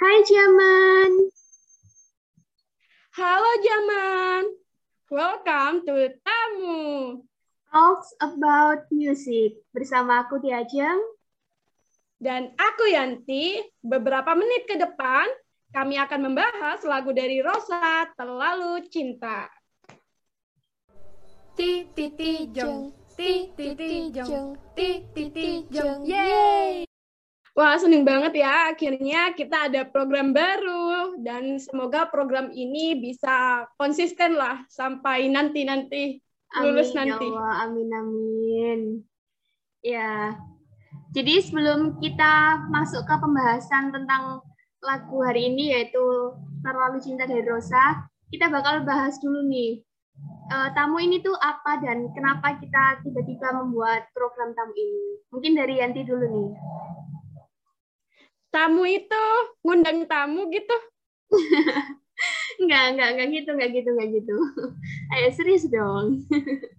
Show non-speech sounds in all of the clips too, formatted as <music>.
Hai Jaman. Halo Jaman. Welcome to Tamu. Talks about music bersama aku Diajeng dan aku Yanti. Beberapa menit ke depan kami akan membahas lagu dari Rosa Terlalu Cinta. Ti ti ti jong, ti ti ti jong, ti ti ti jong, yeay! Wah, seneng banget ya. Akhirnya kita ada program baru dan semoga program ini bisa konsisten lah sampai nanti-nanti lulus amin, ya nanti. Ya Allah, amin amin. Ya. Jadi sebelum kita masuk ke pembahasan tentang lagu hari ini yaitu Terlalu Cinta dari Rosa, kita bakal bahas dulu nih. Uh, tamu ini tuh apa dan kenapa kita tiba-tiba membuat program tamu ini? Mungkin dari Yanti dulu nih tamu itu ngundang tamu gitu <laughs> Enggak, enggak, enggak gitu, enggak gitu, enggak gitu. <laughs> Ayo serius dong.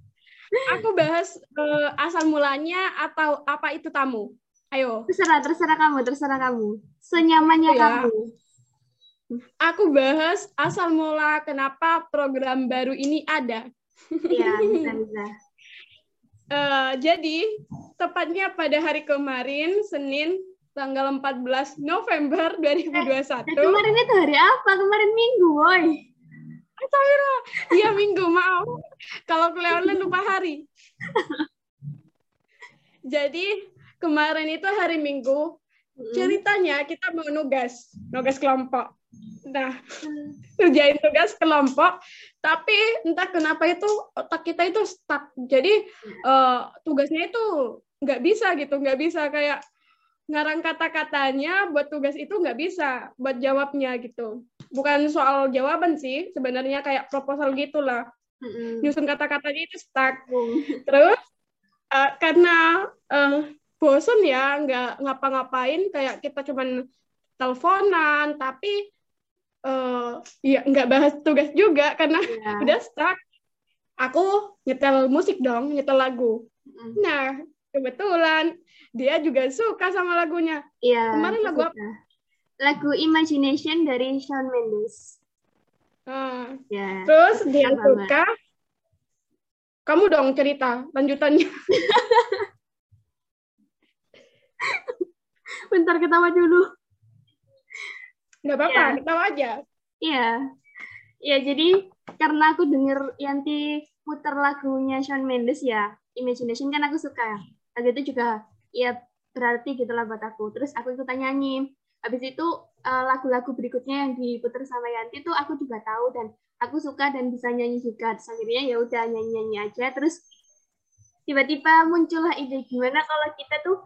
<laughs> Aku bahas uh, asal mulanya atau apa itu tamu. Ayo. Terserah, terserah kamu, terserah kamu. Senyamannya ya. kamu. Aku bahas asal mula kenapa program baru ini ada. Iya, bisa, bisa. Uh, jadi, tepatnya pada hari kemarin, Senin, tanggal 14 November 2021. Eh, kemarin itu hari apa? Kemarin Minggu, woi. Astagfirullah. Iya Minggu, maaf. Kalau kelihatan lupa hari. Jadi kemarin itu hari Minggu. Ceritanya kita mau nugas, nugas kelompok. Nah, kerjain tugas kelompok, tapi entah kenapa itu otak kita itu stuck. Jadi uh, tugasnya itu nggak bisa gitu, nggak bisa kayak ngarang kata-katanya buat tugas itu nggak bisa buat jawabnya gitu. Bukan soal jawaban sih, sebenarnya kayak proposal gitulah. Mm-hmm. Nyusun kata-katanya itu stuck. Mm. <laughs> Terus uh, karena uh, bosen ya nggak ngapa-ngapain kayak kita cuman teleponan tapi uh, ya nggak bahas tugas juga karena yeah. <laughs> udah stuck. Aku nyetel musik dong, nyetel lagu. Mm. Nah, kebetulan dia juga suka sama lagunya. Iya. Kemarin lagu apa? Lagu Imagination dari Shawn Mendes. Hmm. Ya. Terus dia suka. suka. Kamu dong cerita lanjutannya. <laughs> Bentar ketawa dulu. Gak apa-apa, ya. ketawa aja. Iya. Iya, jadi karena aku denger Yanti putar lagunya Shawn Mendes ya, Imagination kan aku suka. Lagu itu juga ya berarti gitulah buat aku. Terus aku ikutan nyanyi. Habis itu eh, lagu-lagu berikutnya yang diputar sama Yanti tuh aku juga tahu dan aku suka dan bisa nyanyi juga. Terus akhirnya ya udah nyanyi-nyanyi aja. Terus tiba-tiba muncullah ide gimana kalau kita tuh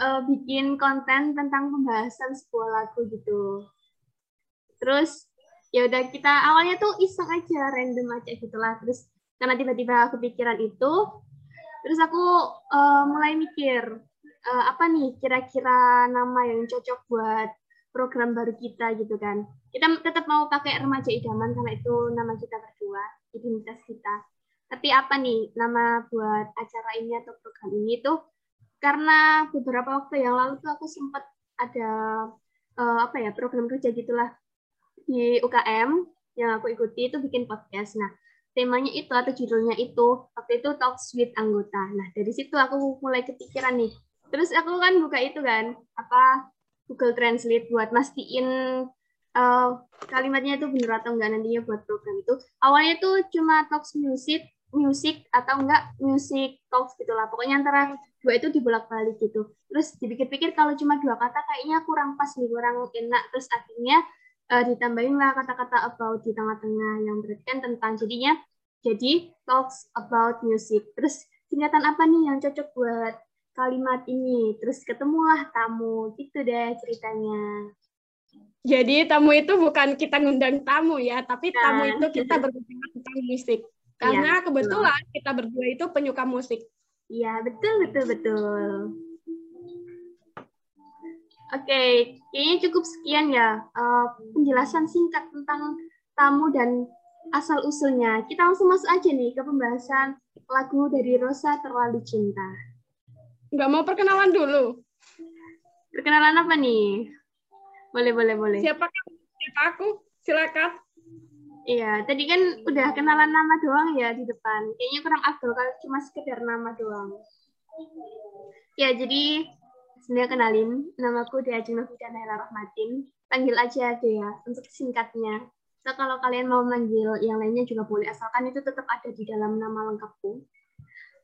uh, bikin konten tentang pembahasan sebuah lagu gitu. Terus ya udah kita awalnya tuh iseng aja random aja gitulah terus karena tiba-tiba aku pikiran itu terus aku uh, mulai mikir uh, apa nih kira-kira nama yang cocok buat program baru kita gitu kan. Kita tetap mau pakai remaja idaman karena itu nama kita berdua, identitas kita. Tapi apa nih nama buat acara ini atau program ini tuh karena beberapa waktu yang lalu tuh aku sempat ada uh, apa ya program kerja gitulah di UKM yang aku ikuti itu bikin podcast. Nah, temanya itu atau judulnya itu waktu itu talks with anggota. Nah, dari situ aku mulai kepikiran nih, terus aku kan buka itu kan apa Google Translate buat mastiin uh, kalimatnya itu benar atau enggak nantinya buat program itu. Awalnya tuh cuma talks music music atau enggak music talks gitulah pokoknya antara dua itu dibolak-balik gitu. Terus dipikir-pikir kalau cuma dua kata kayaknya kurang pas nih kurang enak. Terus akhirnya uh, ditambahin lah kata-kata about di tengah-tengah yang berarti kan tentang jadinya jadi talks about music terus singkatan apa nih yang cocok buat kalimat ini. Terus ketemulah tamu, gitu deh ceritanya. Jadi tamu itu bukan kita ngundang tamu ya, tapi nah. tamu itu kita berbicara tentang musik. Karena ya, kebetulan betul. kita berdua itu penyuka musik. Iya, betul, betul, betul. Oke, okay, kayaknya cukup sekian ya uh, penjelasan singkat tentang tamu dan asal usulnya. Kita langsung masuk aja nih ke pembahasan lagu dari Rosa Terlalu Cinta. Nggak mau perkenalan dulu? Perkenalan apa nih? Boleh, boleh, boleh. Siapa siapa aku? Silakan. Iya, tadi kan udah kenalan nama doang ya di depan. Kayaknya kurang afdol kalau cuma sekedar nama doang. Ya, jadi sebenarnya kenalin, namaku Dea Junofida Naila Rahmatin. Panggil aja Dea untuk singkatnya. So, kalau kalian mau manggil yang lainnya juga boleh, asalkan itu tetap ada di dalam nama lengkapku.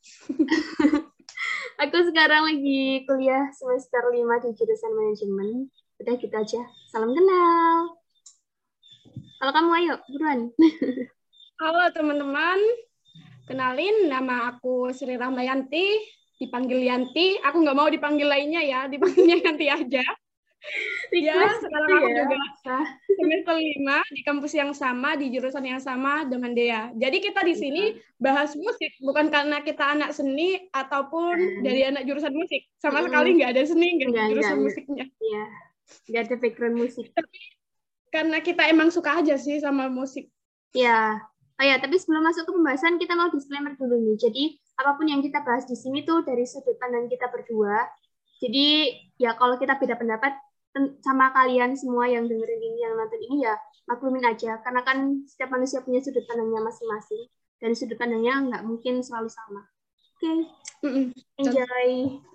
<laughs> Aku sekarang lagi kuliah semester 5 di jurusan manajemen. Udah gitu aja. Salam kenal. Kalau kamu ayo, buruan. <laughs> Halo teman-teman. Kenalin, nama aku Sri Rahmayanti, dipanggil Yanti. Aku nggak mau dipanggil lainnya ya, dipanggilnya Yanti aja. Ya, sekarang aku ya. juga semester 5 di kampus yang sama, di jurusan yang sama dengan Dea. Jadi kita di sini bahas musik, bukan karena kita anak seni ataupun hmm. dari anak jurusan musik. Sama hmm. sekali nggak ada seni, nggak ada jurusan enggak, musiknya. Iya, nggak ada background musik. Tapi karena kita emang suka aja sih sama musik. Ya, oh ya, tapi sebelum masuk ke pembahasan kita mau disclaimer dulu nih. Jadi apa pun yang kita bahas di sini tuh dari sudut pandang kita berdua. Jadi ya kalau kita beda pendapat sama kalian semua yang dengerin ini, yang nonton ini ya maklumin aja. Karena kan setiap manusia punya sudut pandangnya masing-masing. Dan sudut pandangnya nggak mungkin selalu sama. Oke, okay. enjoy. <laughs>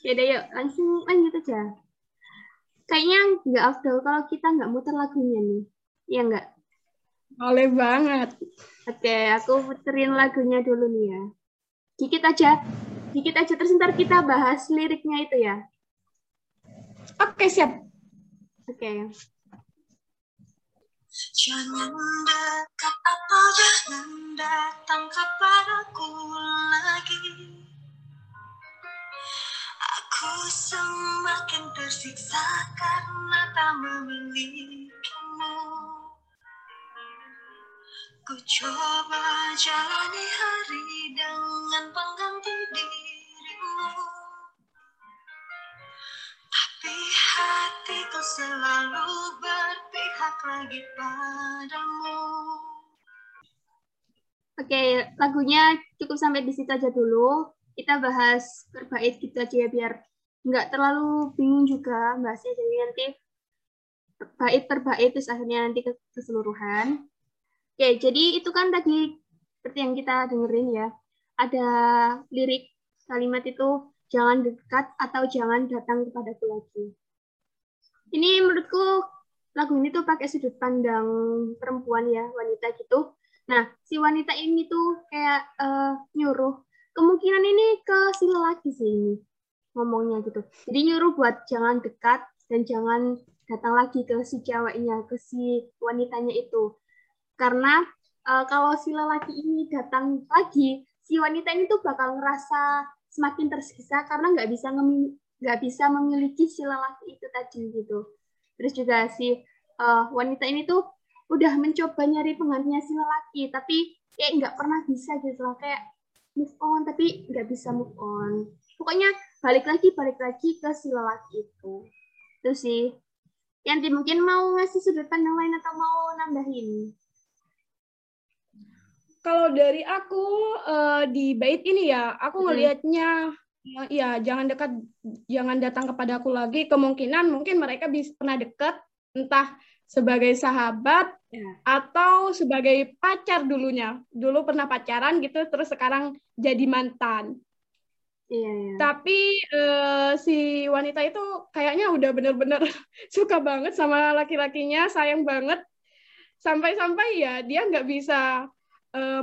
Ya udah yuk, langsung lanjut aja. Kayaknya nggak afdol kalau kita nggak muter lagunya nih. Iya nggak? Boleh banget. Oke, aku puterin lagunya dulu nih ya. Dikit aja. Dikit aja, terus ntar kita bahas liriknya itu ya. Oke, siap. Oke. Jangan dekat atau jangan datang kepadaku lagi. Aku semakin tersiksa karena tak memilikimu. Ku coba jalani hari dengan pengganti dirimu. Oke, lagunya cukup sampai di situ aja dulu. Kita bahas berbait gitu aja ya biar nggak terlalu bingung juga bahasnya. Jadi nanti bait per bait terus akhirnya nanti keseluruhan. Oke, jadi itu kan tadi seperti yang kita dengerin ya. Ada lirik kalimat itu jangan dekat atau jangan datang kepadaku lagi. Ini menurutku lagu ini tuh pakai sudut pandang perempuan ya, wanita gitu. Nah, si wanita ini tuh kayak uh, nyuruh. Kemungkinan ini ke si lelaki sih ini ngomongnya gitu. Jadi nyuruh buat jangan dekat dan jangan datang lagi ke si ceweknya, ke si wanitanya itu. Karena uh, kalau si lelaki ini datang lagi, si wanita ini tuh bakal ngerasa semakin tersiksa karena nggak bisa nggak bisa memiliki si lelaki itu tadi gitu. Terus juga si uh, wanita ini tuh udah mencoba nyari penggantinya si lelaki, tapi kayak nggak pernah bisa gitu loh, kayak move on tapi nggak bisa move on. Pokoknya balik lagi balik lagi ke si lelaki itu. Itu sih. Yang mungkin mau ngasih sudut pandang lain atau mau nambahin? Kalau dari aku uh, di bait ini ya, aku ngelihatnya ya jangan dekat, jangan datang kepada aku lagi. Kemungkinan mungkin mereka bisa pernah dekat, entah sebagai sahabat ya. atau sebagai pacar dulunya. Dulu pernah pacaran gitu, terus sekarang jadi mantan. Iya, iya. Tapi uh, si wanita itu kayaknya udah bener-bener <laughs> suka banget sama laki-lakinya, sayang banget. Sampai-sampai ya dia nggak bisa uh,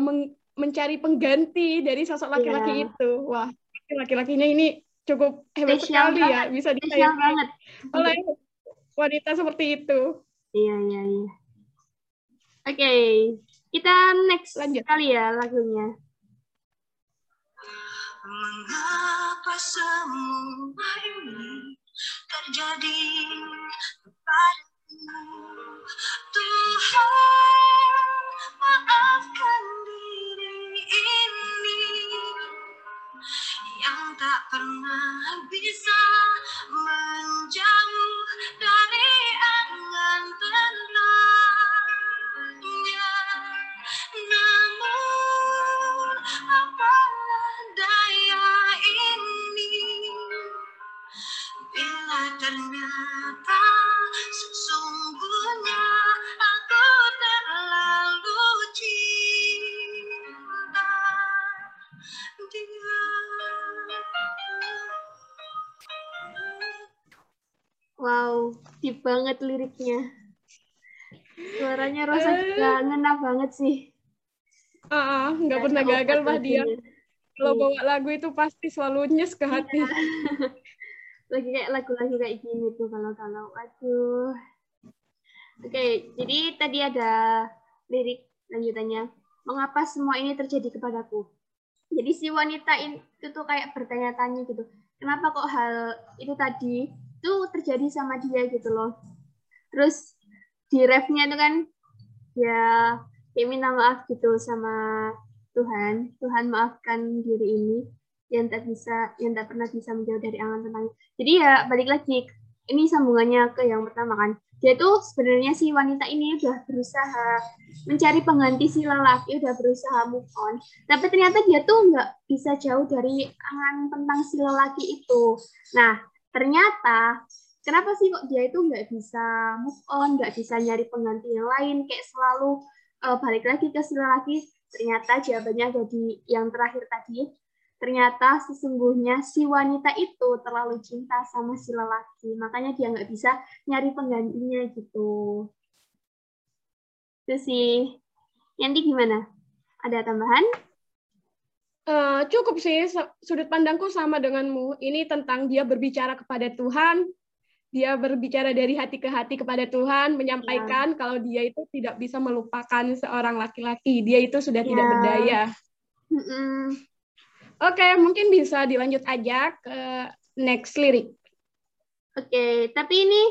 mencari pengganti dari sosok laki-laki yeah. itu. Wah, laki-lakinya ini cukup hebat Spesial sekali ya, banget. ya, bisa disayangkan oleh wanita seperti itu. Iya, iya, iya. Oke, okay. kita next Lanjut. kali ya lagunya. Mengapa semua ini terjadi kepadaku? Tuhan maafkan diri ini yang tak pernah bisa menjauh dari banget liriknya. Suaranya Rosa juga ngena banget sih. Ah, ah, nggak pernah gagal lah dia. lagunya. Kalau Iya. bawa lagu itu pasti selalu nyes ke hati. <laughs> lagi kayak lagu-lagu kayak gini tuh kalau kalau aduh oke jadi tadi ada lirik lanjutannya mengapa semua ini terjadi kepadaku jadi si wanita itu tuh kayak bertanya-tanya gitu kenapa kok hal itu tadi itu terjadi sama dia gitu loh. Terus di refnya itu kan ya kayak minta maaf gitu sama Tuhan. Tuhan maafkan diri ini yang tak bisa yang tak pernah bisa menjauh dari angan tentang jadi ya balik lagi ini sambungannya ke yang pertama kan. Dia tuh sebenarnya si wanita ini udah berusaha mencari pengganti si lelaki udah berusaha move on. Tapi ternyata dia tuh nggak bisa jauh dari angan tentang si lelaki itu. Nah ternyata kenapa sih kok dia itu nggak bisa move on nggak bisa nyari pengganti yang lain kayak selalu eh, balik lagi ke si lelaki ternyata jawabannya ada di yang terakhir tadi. Ternyata sesungguhnya si wanita itu terlalu cinta sama si lelaki makanya dia nggak bisa nyari penggantinya gitu. Itu sih. Yanti gimana? Ada tambahan Eh, cukup sih sudut pandangku sama denganmu. Ini tentang dia berbicara kepada Tuhan, dia berbicara dari hati ke hati kepada Tuhan, menyampaikan kalau dia itu tidak bisa melupakan seorang laki-laki. Dia itu sudah tidak Ya. berdaya. Mm-mm. Oke, mungkin bisa dilanjut aja ke next lirik. Oke, tapi ini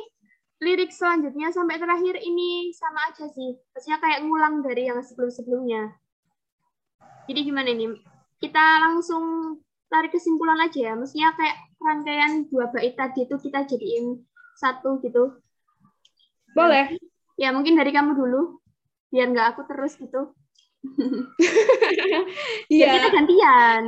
lirik selanjutnya sampai terakhir ini sama aja sih. Maksudnya kayak ngulang dari yang sebelum-sebelumnya. Jadi gimana ini? Kita langsung tarik kesimpulan aja ya. Maksudnya kayak rangkaian dua bait tadi itu kita jadiin satu gitu. Boleh. Ya mungkin dari kamu dulu. Biar nggak aku terus gitu. <laughs> Biar kita Iya, gantian.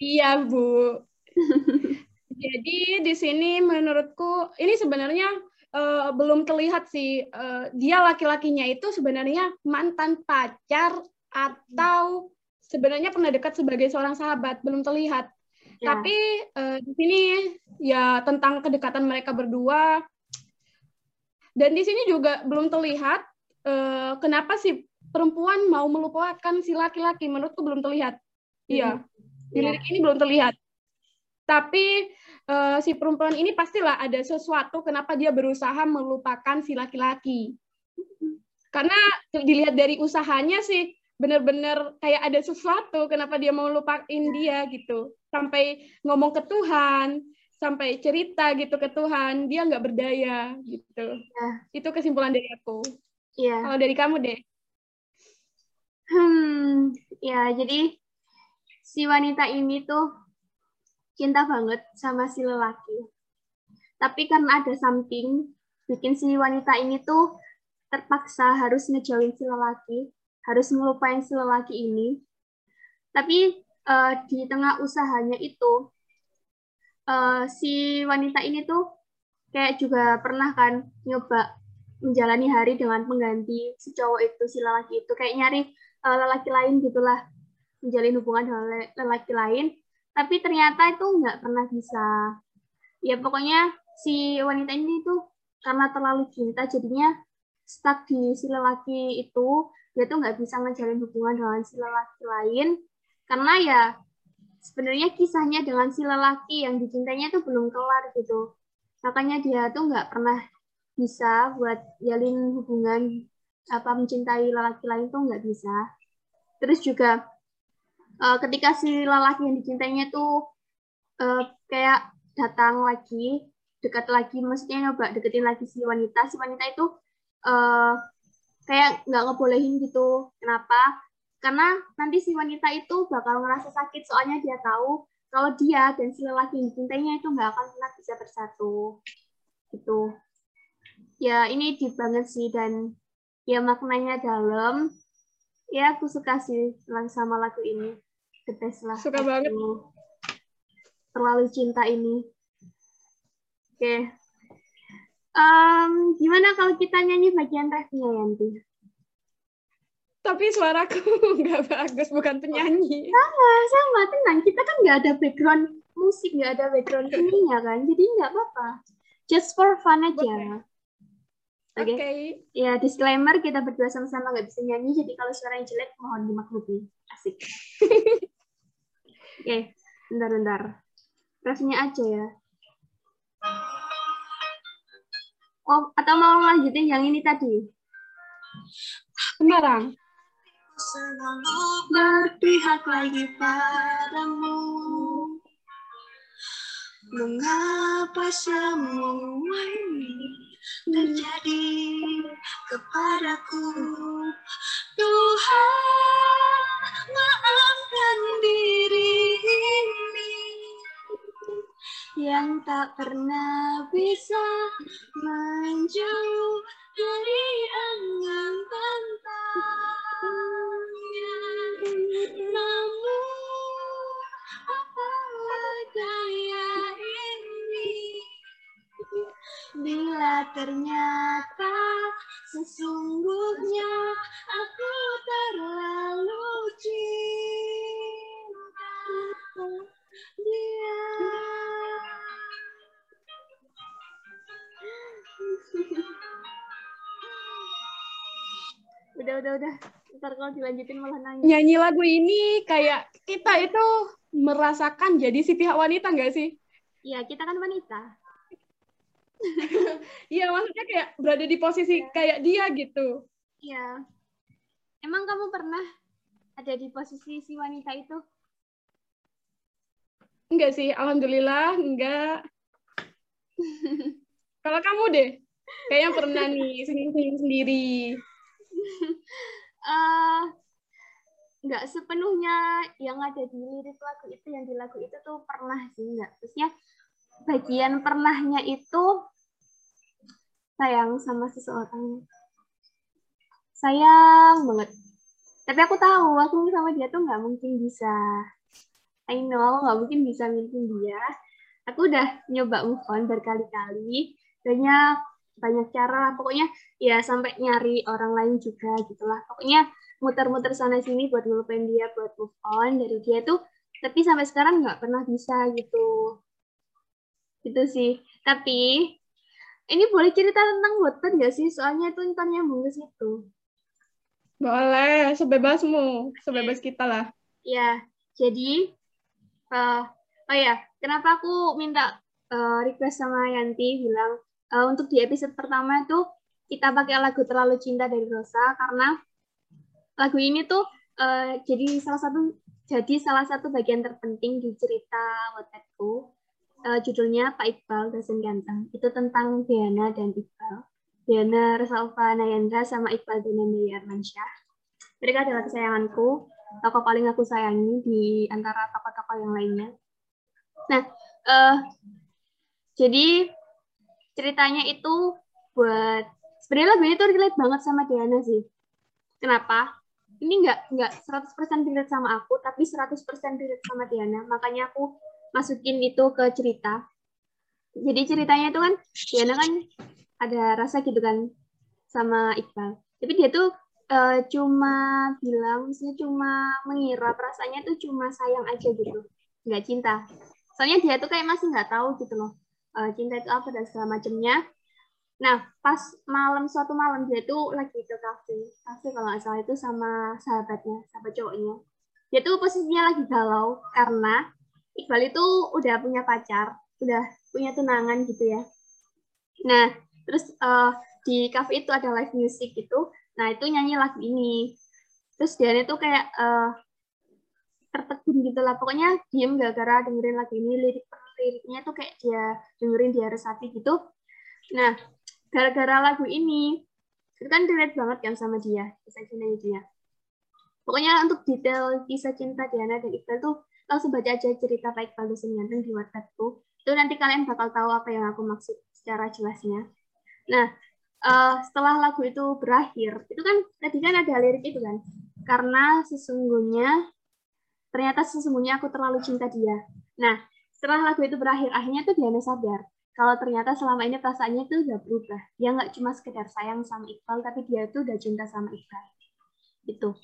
iya, Bu. <laughs> Jadi di sini menurutku ini sebenarnya eh, belum terlihat sih eh, dia laki-lakinya itu sebenarnya mantan pacar atau sebenarnya pernah dekat sebagai seorang sahabat belum terlihat. Ya. Tapi eh, di sini ya tentang kedekatan mereka berdua dan di sini juga belum terlihat eh, kenapa si perempuan mau melupakan si laki-laki menurutku belum terlihat. Iya. Di Iya. lirik ini belum terlihat. Tapi eh, si perempuan ini pastilah ada sesuatu kenapa dia berusaha melupakan si laki-laki. Karena dilihat dari usahanya sih benar-benar kayak ada sesuatu kenapa dia mau lupain dia gitu. Sampai ngomong ke Tuhan, sampai cerita gitu ke Tuhan, dia nggak berdaya gitu. Ya. Itu kesimpulan dari aku. Iya. Kalau dari kamu deh. Hmm, ya jadi si wanita ini tuh cinta banget sama si lelaki. Tapi karena ada something bikin si wanita ini tuh terpaksa harus ngejauhin si lelaki, harus ngelupain si lelaki ini. Tapi eh, di tengah usahanya itu eh, si wanita ini tuh kayak juga pernah kan nyoba menjalani hari dengan pengganti si cowok itu si lelaki itu. Kayak nyari eh, lelaki lain gitulah menjalin hubungan dengan le- lelaki lain. Tapi ternyata itu nggak pernah bisa. Ya pokoknya si wanita ini tuh karena terlalu cinta jadinya stuck di si lelaki itu dia tuh nggak bisa ngejalin hubungan dengan si lelaki lain. Karena ya sebenarnya kisahnya dengan si lelaki yang dicintainya tuh belum kelar gitu. Makanya dia tuh nggak pernah bisa buat jalin hubungan apa mencintai lelaki lain tuh nggak bisa. Terus juga eh, ketika si lelaki yang dicintainya tuh eh, kayak datang lagi dekat lagi maksudnya nyoba deketin lagi si wanita si wanita itu eh, kayak nggak ngebolehin gitu. Kenapa? Karena nanti si wanita itu bakal ngerasa sakit soalnya dia tahu kalau dia dan si lelaki yang dicintainya itu nggak akan pernah bisa bersatu. Gitu. Ya ini deep banget sih dan ya maknanya dalam. Ya aku suka sih sama lagu ini. The best lah. Suka banget. Terlalu cinta ini. Oke. Em, gimana kalau kita nyanyi bagian refnya Yanti? Tapi suaraku <laughs> nggak bagus, bukan penyanyi. Sama, sama, tenang. Kita kan nggak ada background musik, nggak ada background ininya kan. Jadi nggak apa-apa. Just for fun aja. Oke. Oke. Ya, disclaimer kita berdua sama-sama nggak bisa nyanyi, jadi kalau suaranya jelek mohon dimaklumi. Asik. <laughs> Oke, bentar-bentar. Refnya aja ya. Oh, atau mau lanjutin yang ini tadi? Sembarang. Selalu Berpihak lagi padamu. Mengapa semua ini terjadi kepadaku Tuhan tak pernah bisa menjauh dari angan tentangnya namun apa daya ini Bila ternyata Sesungguhnya aku terlalu cinta dia. Udah udah udah. Ntar kalau dilanjutin malah nangis. Nyanyi lagu ini kayak kita itu merasakan jadi si pihak wanita nggak sih? ya kita kan wanita. <laughs> Iya, maksudnya kayak berada di posisi kayak dia gitu. ya emang kamu pernah ada di posisi si wanita itu? Enggak sih, alhamdulillah enggak. <laughs> Kalau kamu deh, kayaknya pernah nih senyum-senyum sendiri. eh nggak sepenuhnya yang ada di lirik lagu itu yang di lagu itu tuh pernah sih nggak. Terusnya bagian pernahnya itu sayang sama seseorang. Sayang banget. Tapi aku tahu aku sama dia tuh nggak mungkin bisa. I know nggak mungkin bisa milikin dia. Aku udah nyoba move on berkali-kali. Banyak banyak cara pokoknya ya sampai nyari orang lain juga gitulah pokoknya muter-muter sana sini buat ngelupain dia buat move on dari dia tuh. Tapi sampai sekarang nggak pernah bisa gitu. Gitu sih. Tapi ini boleh cerita tentang Wattpad nggak sih? Soalnya itu ntar nyambung ke situ Boleh, sebebasmu, sebebas kita lah. ya jadi eh oh ya kenapa aku minta eh, request sama Yanti bilang eh, untuk di episode pertama itu kita pakai lagu Terlalu Cinta dari Rosa karena lagu ini tuh eh, jadi salah satu jadi salah satu bagian terpenting di cerita Wattpadku. Eh, judulnya Pak Iqbal Dosen Ganteng. Itu tentang Diana dan Iqbal. Diana Rosalva Nayandra sama Iqbal Dinandi Armansyah. Mereka adalah kesayanganku, tokoh paling aku sayangi di antara tokoh-tokoh yang lainnya. Nah, eh jadi ceritanya itu buat sebenarnya lagu ini tuh relate banget sama Diana sih. Kenapa? Ini nggak nggak 100% relate sama aku, tapi 100% relate sama Diana. Makanya aku masukin itu ke cerita. Jadi ceritanya itu kan Diana kan ada rasa gitu kan sama Iqbal. Tapi dia tuh eh, cuma bilang, misalnya cuma mengira perasaannya tuh cuma sayang aja gitu, nggak cinta. Soalnya dia tuh kayak masih nggak tahu gitu loh, eh, cinta itu apa dan segala macamnya. Nah, pas malam suatu malam dia tuh lagi ke kafe, kafe kalau nggak salah itu sama sahabatnya, sahabat cowoknya. Dia tuh posisinya lagi galau karena Iqbal itu udah punya pacar, udah punya tunangan gitu ya. Nah, terus eh, di cafe itu ada live music gitu. Nah, itu nyanyi lagu ini. Terus dia itu kayak eh, tertegun gitu lah. Pokoknya diem gara-gara dengerin lagu ini. Lirik liriknya tuh kayak dia dengerin dia resapi gitu. Nah, gara-gara lagu ini, itu kan relate banget kan sama dia, kisah cintanya dia. Pokoknya untuk detail kisah cinta Diana dan Iqbal tuh langsung baca aja cerita Pak Iqbal Dosen Ganteng di Wattpadku. Itu nanti kalian bakal tahu apa yang aku maksud secara jelasnya. Nah, eh, setelah lagu itu berakhir, itu kan tadi kan ada lirik itu kan. Karena sesungguhnya, ternyata sesungguhnya aku terlalu cinta dia. Nah, setelah lagu itu berakhir, akhirnya tuh Diana sadar. kalau ternyata selama ini perasaannya itu udah berubah. Dia nggak cuma sekedar sayang sama Iqbal, tapi dia tuh udah cinta sama Iqbal. Itu.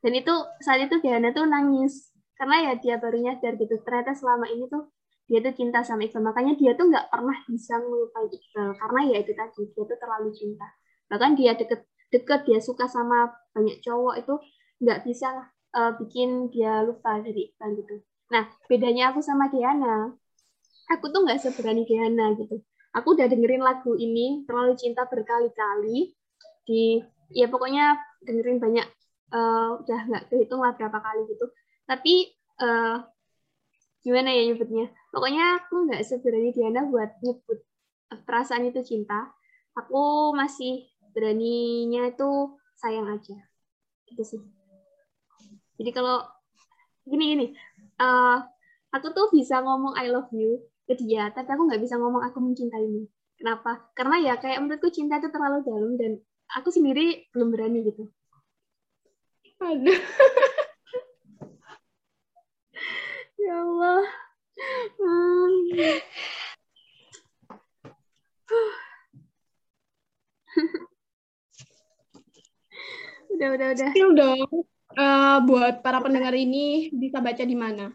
Dan itu saat itu Diana tuh nangis karena ya dia baru nyadar gitu. Ternyata selama ini tuh dia tuh cinta sama Iqbal. Makanya dia tuh nggak pernah bisa melupain Iqbal karena ya itu tadi dia tuh terlalu cinta. Bahkan dia deket deket dia suka sama banyak cowok itu nggak bisa uh, bikin dia lupa dari Iqbal gitu. Nah, bedanya aku sama Diana, aku tuh nggak seberani Diana gitu. Aku udah dengerin lagu ini terlalu cinta berkali-kali di ya pokoknya dengerin banyak uh, udah nggak kehitung lah berapa kali gitu. Tapi uh, gimana ya nyebutnya? Pokoknya aku nggak seberani Diana buat nyebut perasaan itu cinta. Aku masih beraninya itu sayang aja. Gitu sih. Jadi kalau gini gini, uh, aku tuh bisa ngomong I love you ke dia, tapi aku nggak bisa ngomong aku mencintaimu. Kenapa? Karena ya kayak menurutku cinta itu terlalu dalam dan aku sendiri belum berani gitu. Aduh. <laughs> ya Allah. Hmm. <laughs> udah, udah, udah. Still dong. Uh, buat para pendengar ini bisa baca di mana?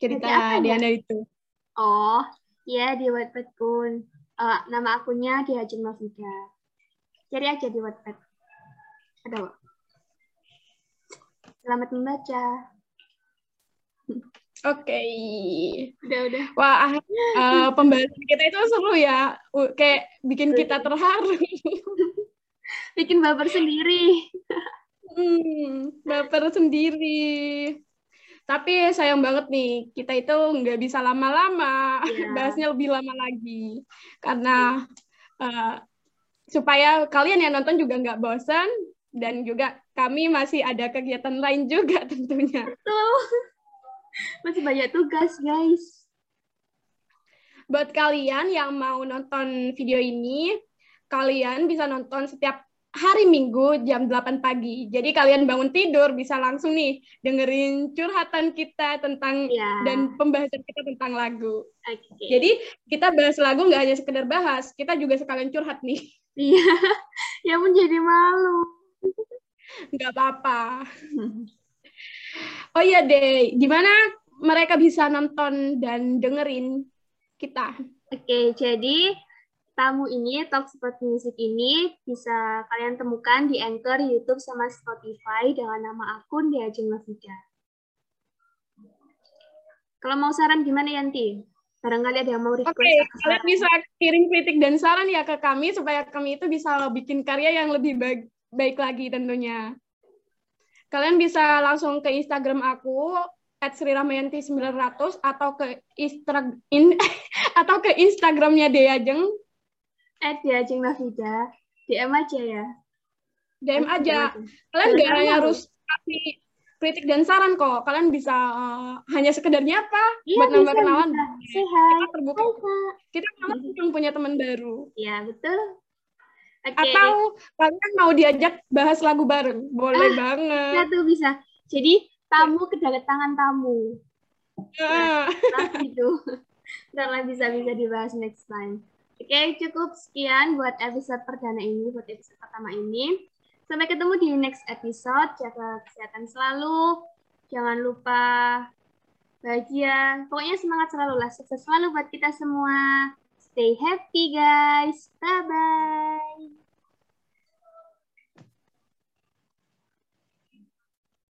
Cerita Diana itu. Oh, ya di Wattpad pun. Uh, nama akunnya di Hajim Mafida. Cari aja di Wattpad. Ada kok. Selamat membaca. Oke. Okay. Udah, udah. Wah, uh, pembahasan kita itu seru ya. Kayak bikin kita terharu. <laughs> bikin baper sendiri. Hmm, baper sendiri. Tapi sayang banget nih, kita itu nggak bisa lama-lama, yeah. <laughs> bahasnya lebih lama lagi. Karena uh, supaya kalian yang nonton juga nggak bosan, dan juga kami masih ada kegiatan lain juga <laughs> tentunya. Betul. <laughs> Masih banyak tugas, guys. Buat kalian yang mau nonton video ini, kalian bisa nonton setiap hari Minggu jam 8 pagi. Jadi kalian bangun tidur bisa langsung nih dengerin curhatan kita tentang yeah. dan pembahasan kita tentang lagu. Okay. Jadi kita bahas lagu nggak hanya sekedar bahas, kita juga sekalian curhat nih. Iya, ya menjadi malu. Nggak apa-apa. Oh iya deh, gimana mereka bisa nonton dan dengerin kita? Oke, jadi tamu ini, Talk Seperti Musik ini bisa kalian temukan di Anchor, YouTube, sama Spotify dengan nama akun di Ajeng Mafida. Kalau mau saran gimana Yanti? Barangkali ada yang mau request. Oke, okay, kalian bisa kirim kritik dan saran ya ke kami supaya kami itu bisa bikin karya yang lebih baik, baik lagi tentunya. Kalian bisa langsung ke Instagram aku at Ramayanti 900 atau ke Instagram in, <laughs> atau ke Instagramnya Dea Jeng Add ya Cing Nafida. DM aja ya. DM aja. Kalian nggak harus kasih kritik dan saran kok. Kalian bisa uh, hanya sekedarnya apa iya, buat nambah kenalan. Sehat. Kita terbuka. Kita malah punya teman baru. Iya, betul. Okay. Atau kalian mau diajak bahas lagu bareng? Boleh ah, banget. Ya tuh bisa. Jadi tamu kedatangan tamu. Ah. Nah, itu. <laughs> Ntar bisa bisa dibahas next time. Oke, cukup sekian buat episode perdana ini, buat episode pertama ini. Sampai ketemu di next episode. Jaga kesehatan selalu. Jangan lupa bahagia. Pokoknya semangat selalu lah. Sukses selalu buat kita semua. Stay happy, guys.